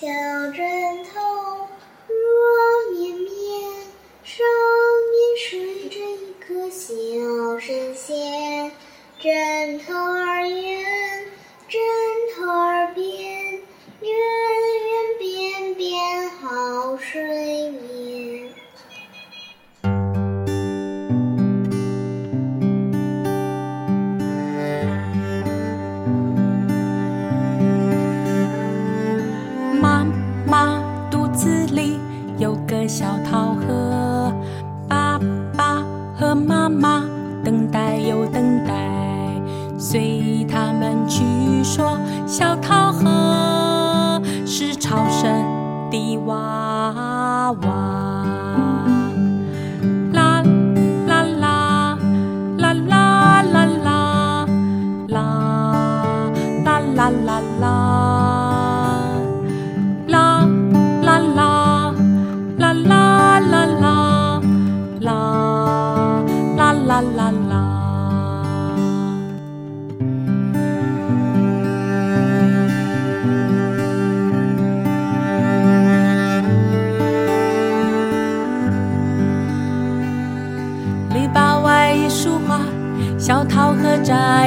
小枕头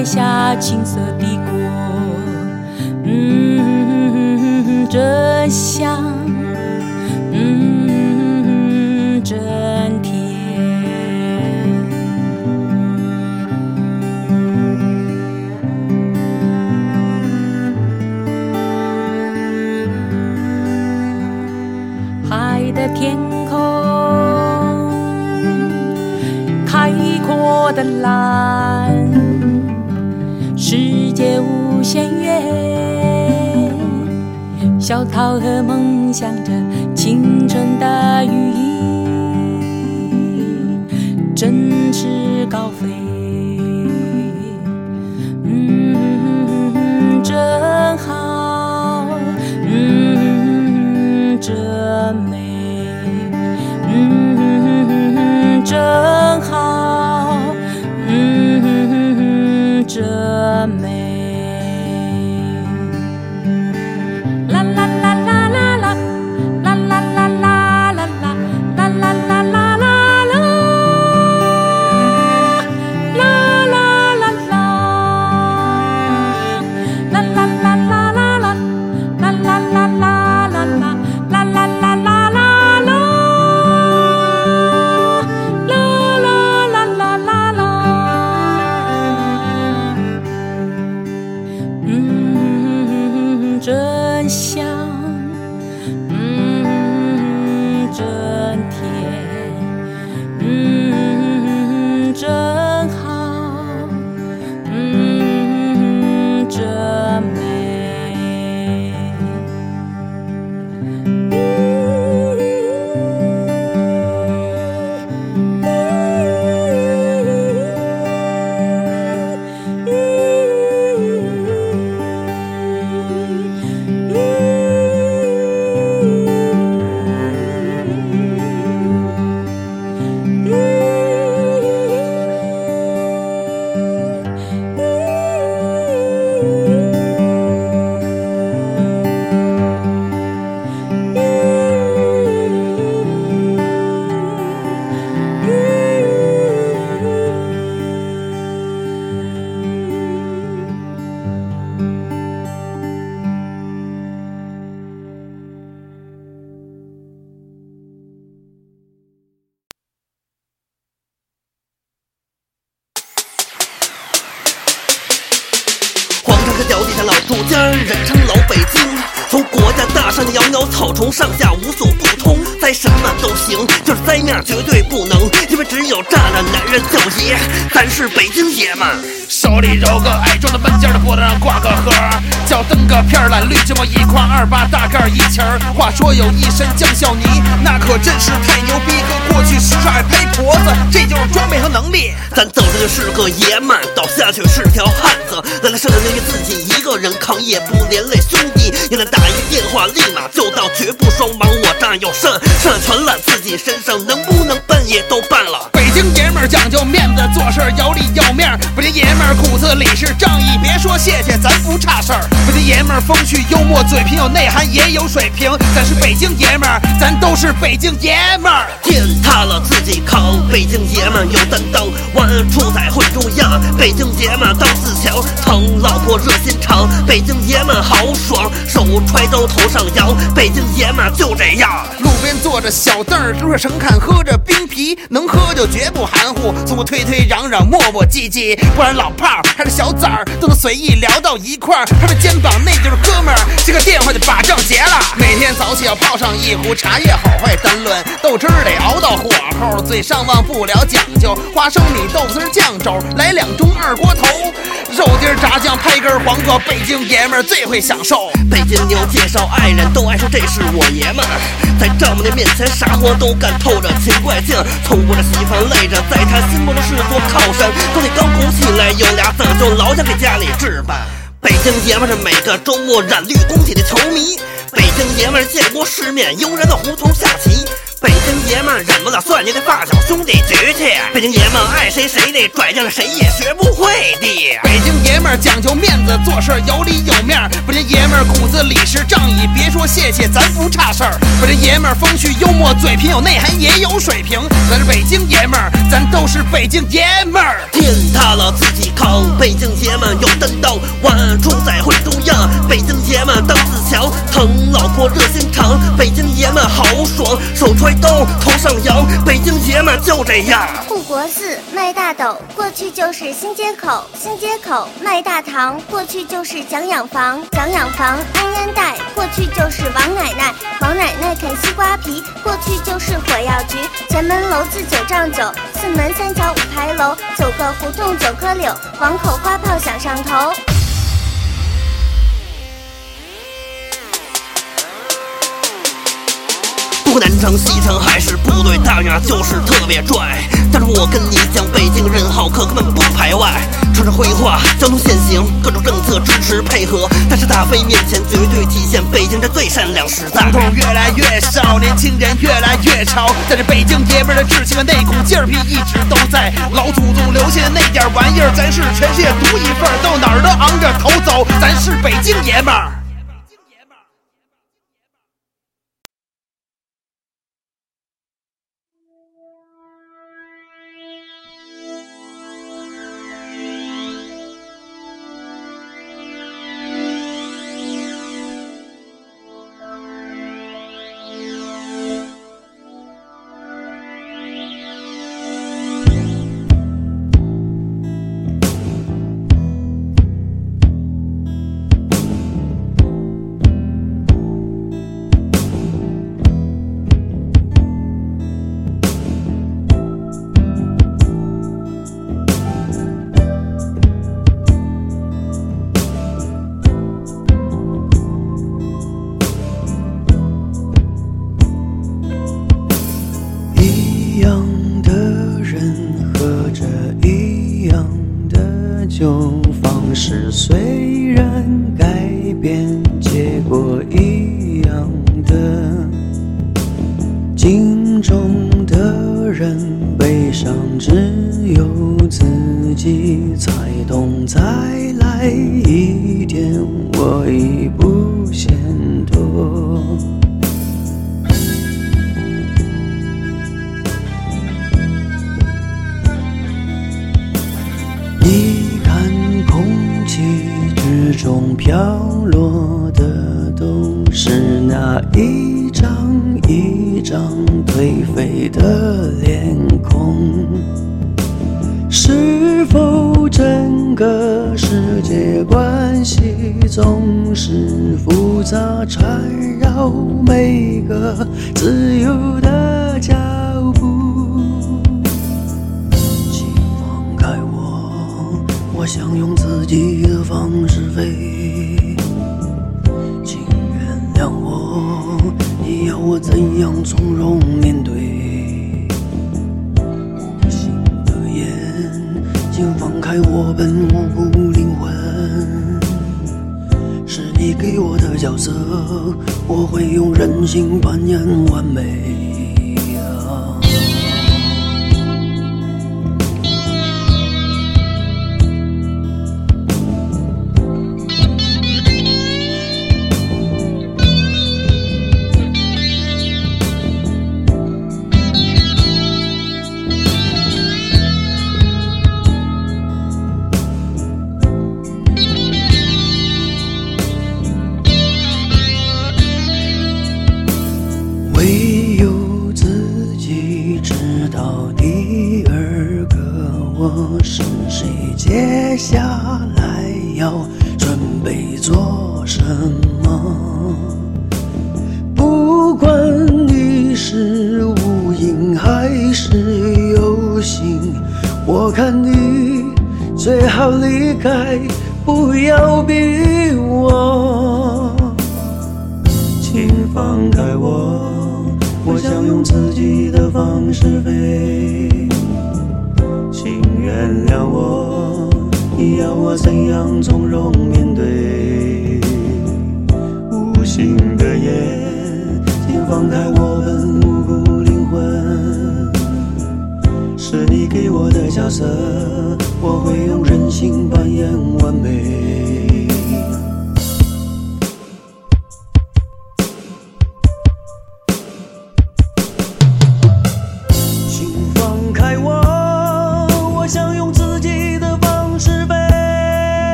摘下青色的果，嗯，真香，嗯，真甜。海的天空，开阔的蓝，小桃核梦想着青春的羽翼，振翅高飞。嗯，真好，嗯，真美，嗯，真儿，脚蹬个片儿懒绿芝麻一筐二八大盖儿一钱儿。话说有一身酱笑泥，那可真是太牛逼，和过去时尚还拍脖子，这就是装备和能力。咱走上去是个爷们，倒下去是条汉子。来来剩下留给自己一个人扛，也不连累兄弟。也能打一电话，立马就到，绝不双忙。我这儿有肾，肾全揽自己身上，能不能办也都办了。北京爷们儿讲究面子，做事儿有理有面。北京爷们儿骨子里是仗义，别说谢谢，咱不差事儿。北京爷们儿风趣幽默，嘴皮有内涵也有水平。咱是北京爷们儿，咱都是北京爷们儿。天塌了自己扛，北京爷们有担当，万处在会中央。北京爷们当自强，疼老婆热心肠。北京爷们豪爽，手揣兜头上扬。北京爷们就这样。路边坐着小凳儿，路上神看喝着冰啤，能喝就绝不含糊，从不推推攘攘，磨磨唧唧。不然老炮儿还是小崽儿都能随意聊到一块儿，拍拍肩膀那就是哥们儿，接个电话就把账结了。每天早起要泡上一壶茶叶，好坏单论，豆汁儿得熬到火候，嘴上忘不了讲究，花生米豆丝酱肘，来两盅二锅头，肉丁炸酱配根黄瓜，北京爷们最会享受。北京妞介绍爱人，都爱说这是我爷们，在丈母娘面前啥活都干，透着勤快劲，从不让稀饭累着，在他心目中是座靠山。等你刚鼓起来，有俩子就老想给家里置办。北京爷们是每个周末染绿工体的球迷，北京爷们见过世面，悠然的胡同下棋。北京爷们儿忍不了算计的发小兄弟局气，北京爷们儿爱谁谁的，拽进了谁也学不会的。北京爷们儿讲究面子，做事儿有理有面儿。北京爷们儿骨子里是仗义，别说谢谢，咱不差事儿。北京爷们儿风趣幽默，嘴贫有内涵也有水平。咱是北京爷们儿，咱都是北京爷们儿。天塌了自己扛，北京爷们有担当，万处在会中央。北京爷们当自强，疼老婆热心肠。北京爷们豪爽，手揣兜头上扬。北京爷们就这样。护国寺卖大斗，过去就是新街口；新街口卖大堂，过去就是蒋养房；蒋养房安烟袋，过去就是王奶奶；王奶奶啃西瓜皮，过去就是火药局。前门楼子九丈九，四门三桥五牌楼，九个胡同九棵柳，王口花炮响上头。不管南城西城还是部队大院，就是特别拽。但是我跟你讲，北京人好客，根本不排外。城市规划、交通限行，各种政策支持配合。但是大飞面前，绝对体现北京人最善良实在胡。同越来越少，年轻人越来越潮，但是北京爷们儿的志气和那股劲儿皮一直都在。老祖宗留下的那点玩意儿，咱是全世界独一份儿，到哪儿都昂着头走，咱是北京爷们儿。之中飘落的都是那一张一张颓废的脸孔。是否整个世界关系总是复杂缠绕每个自由的脚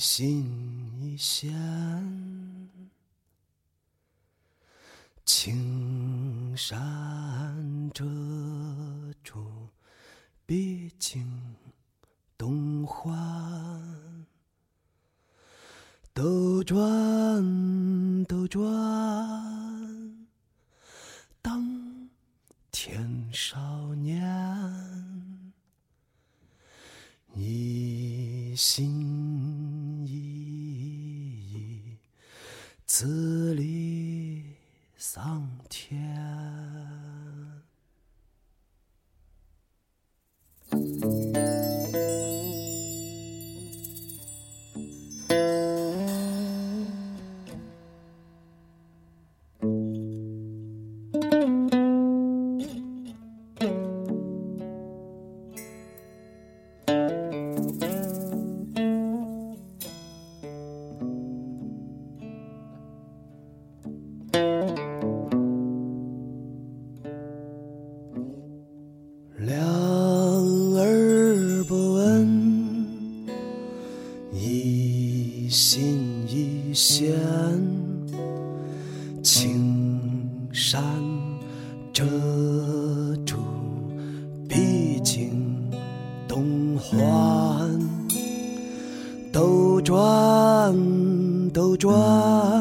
心一弦，青山遮住毕竟东环，斗转斗转，当天少年，一心。自力上天。心已现青山遮住毕竟东环斗转斗转。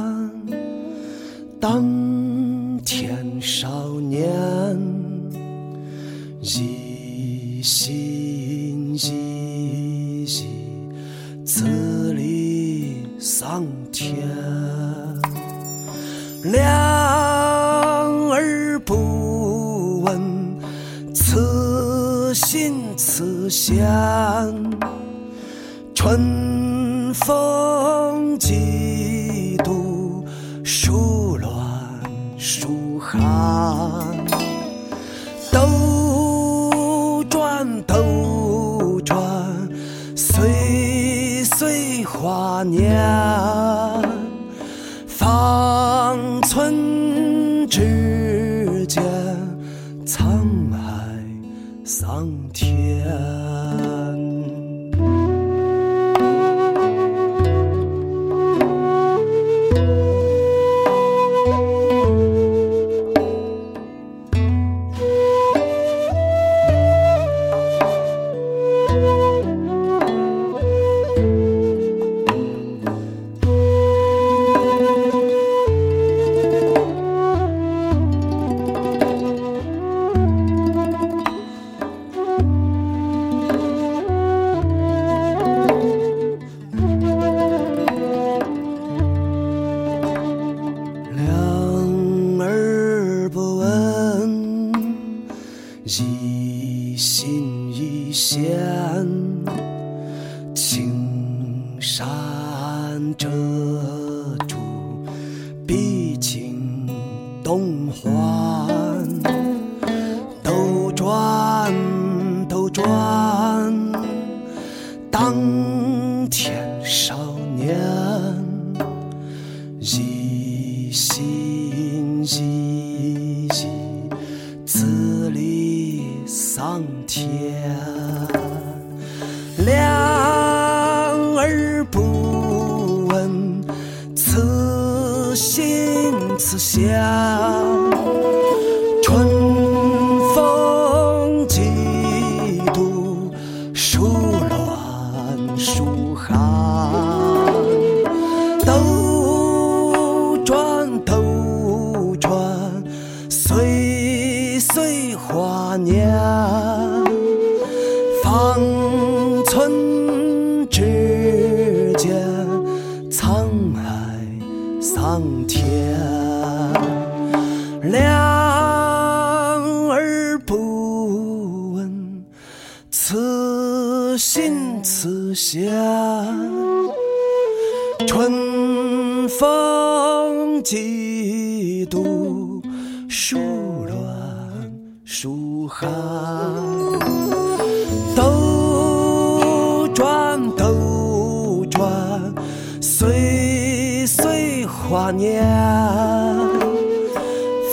年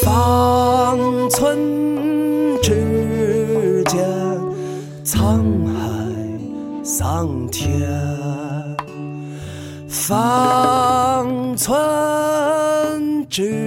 方寸之间沧海桑田。方寸之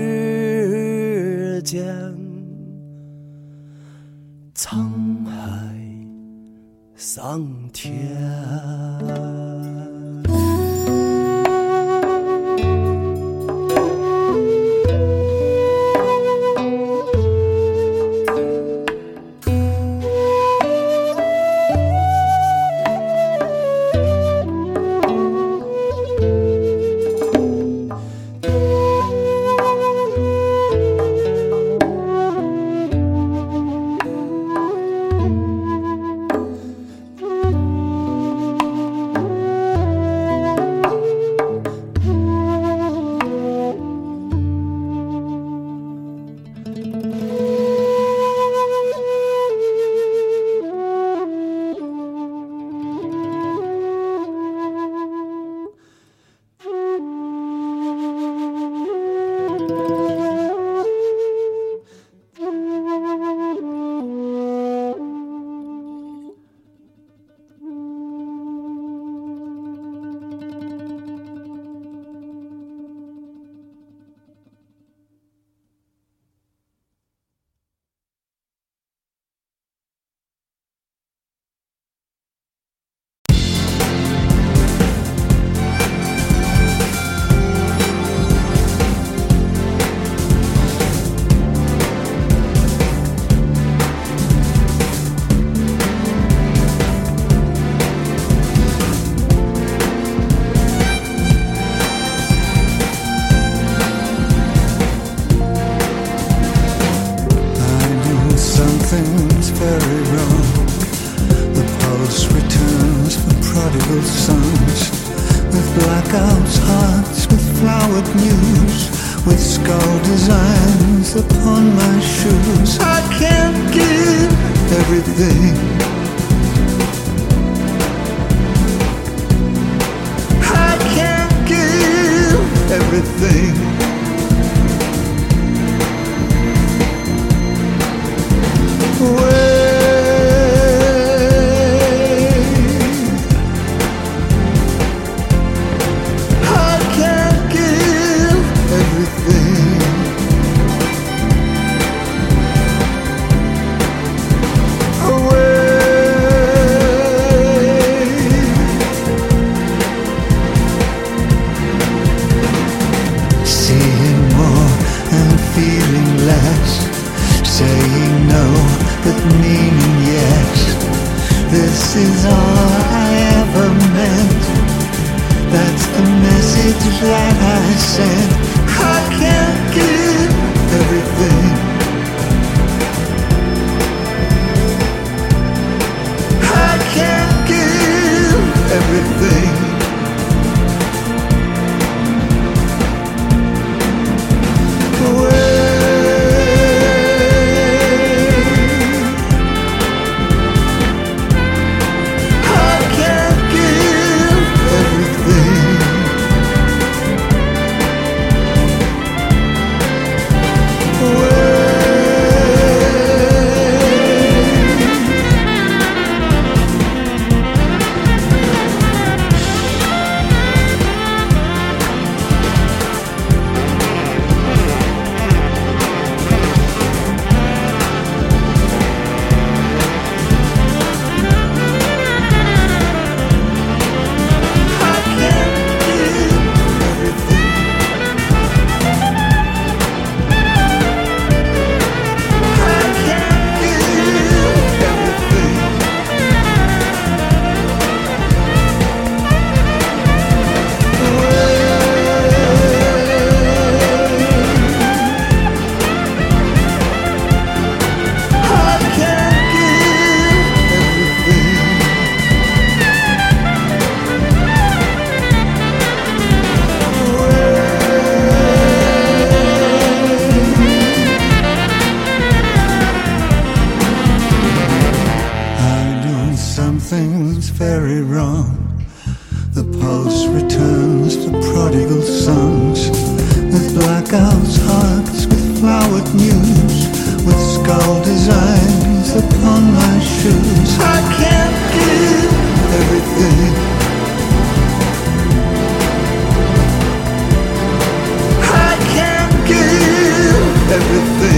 everything.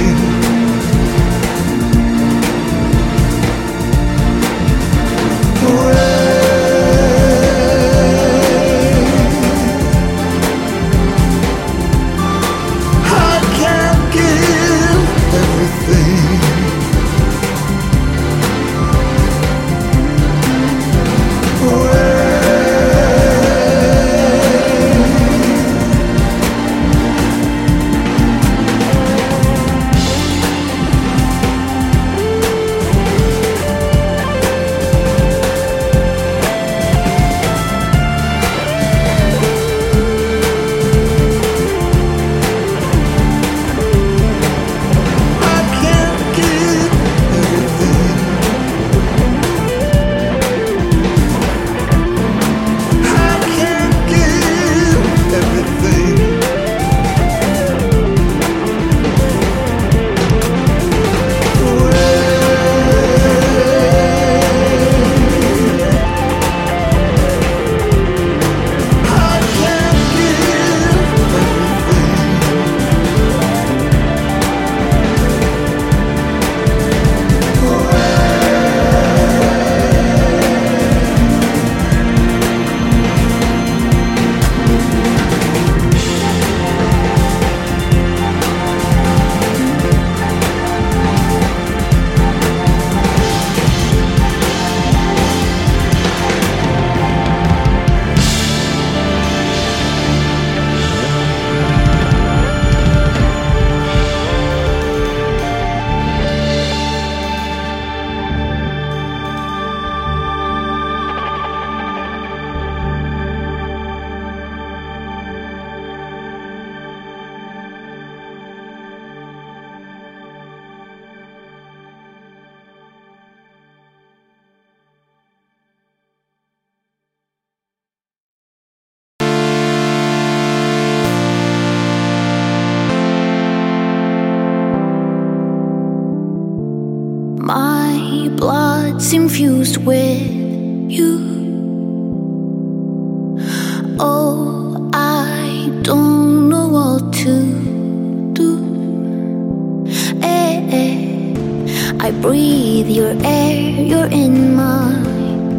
I breathe your air, you're in my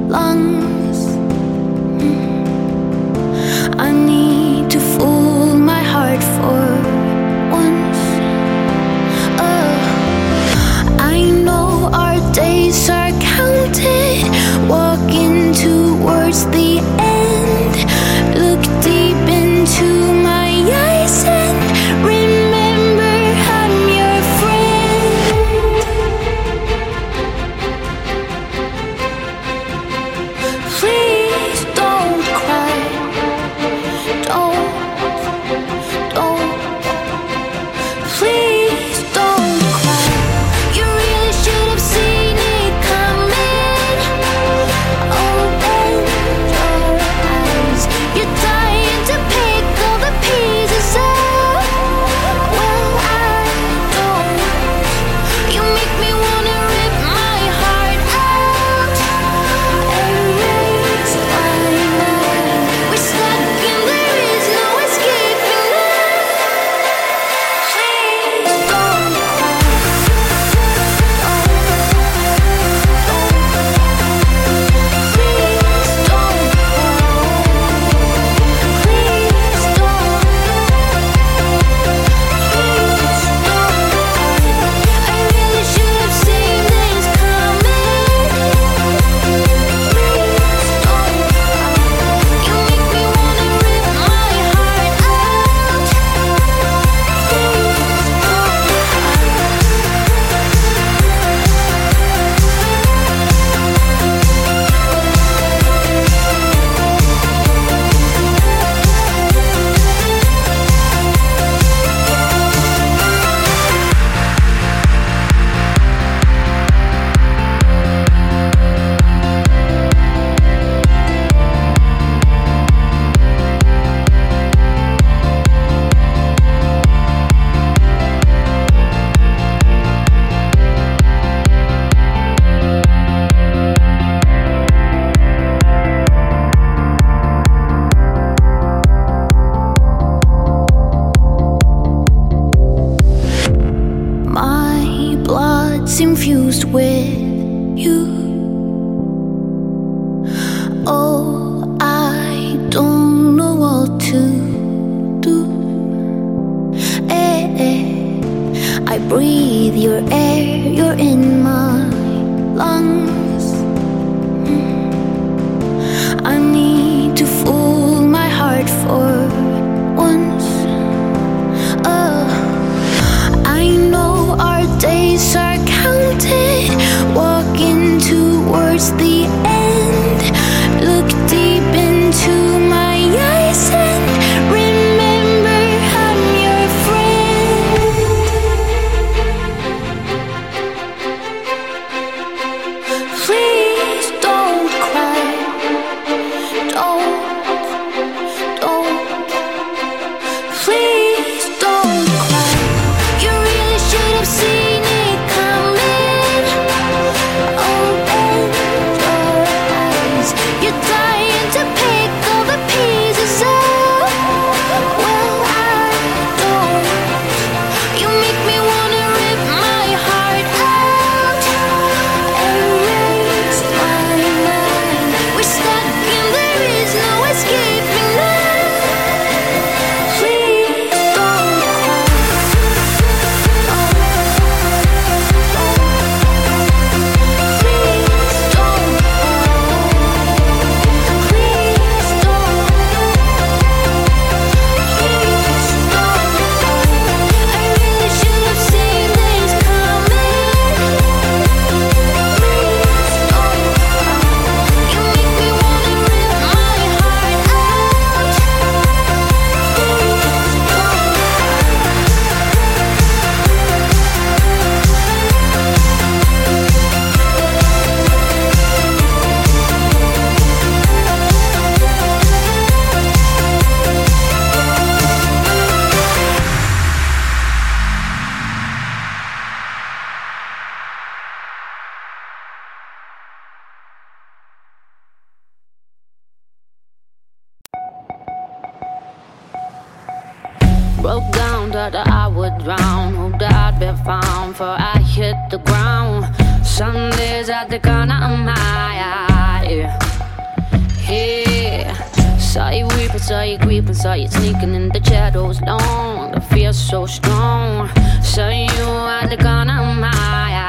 lungs. Mm. I need to fool my heart for once. Oh, I know our days are counted, walking towards the end. Yeah. Saw you weeping, saw you creeping, saw you sneaking in the shadows long. I feel so strong. Saw you are the corner of my eye.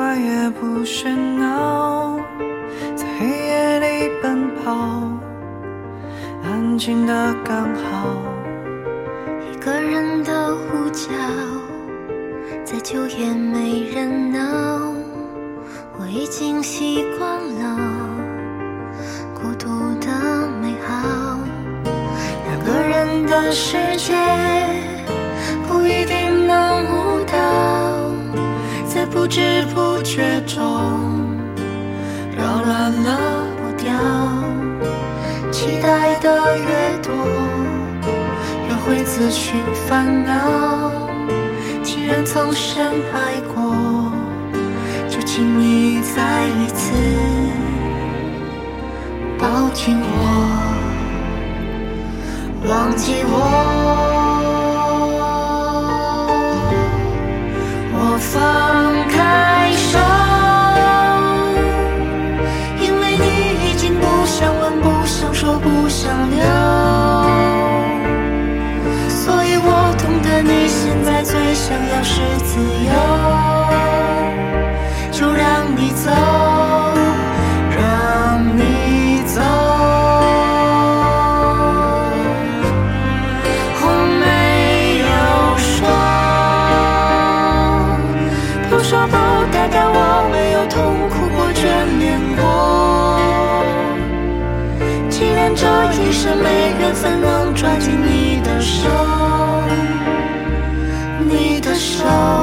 怪也不喧闹，在黑夜里奔跑，安静的刚好，一个人的呼叫，再久也没人闹，我已经习惯了孤独的美好，两个人的世界不一定。不知不觉中扰乱了步调期待的越多越会自寻烦恼既然曾深爱过就请你再一次抱紧我忘记我。就让你走，让你走，我没有说，不说不代表我没有痛苦过、眷恋过。既然这一生没缘分，能抓紧你的手，你的手。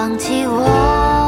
放弃我。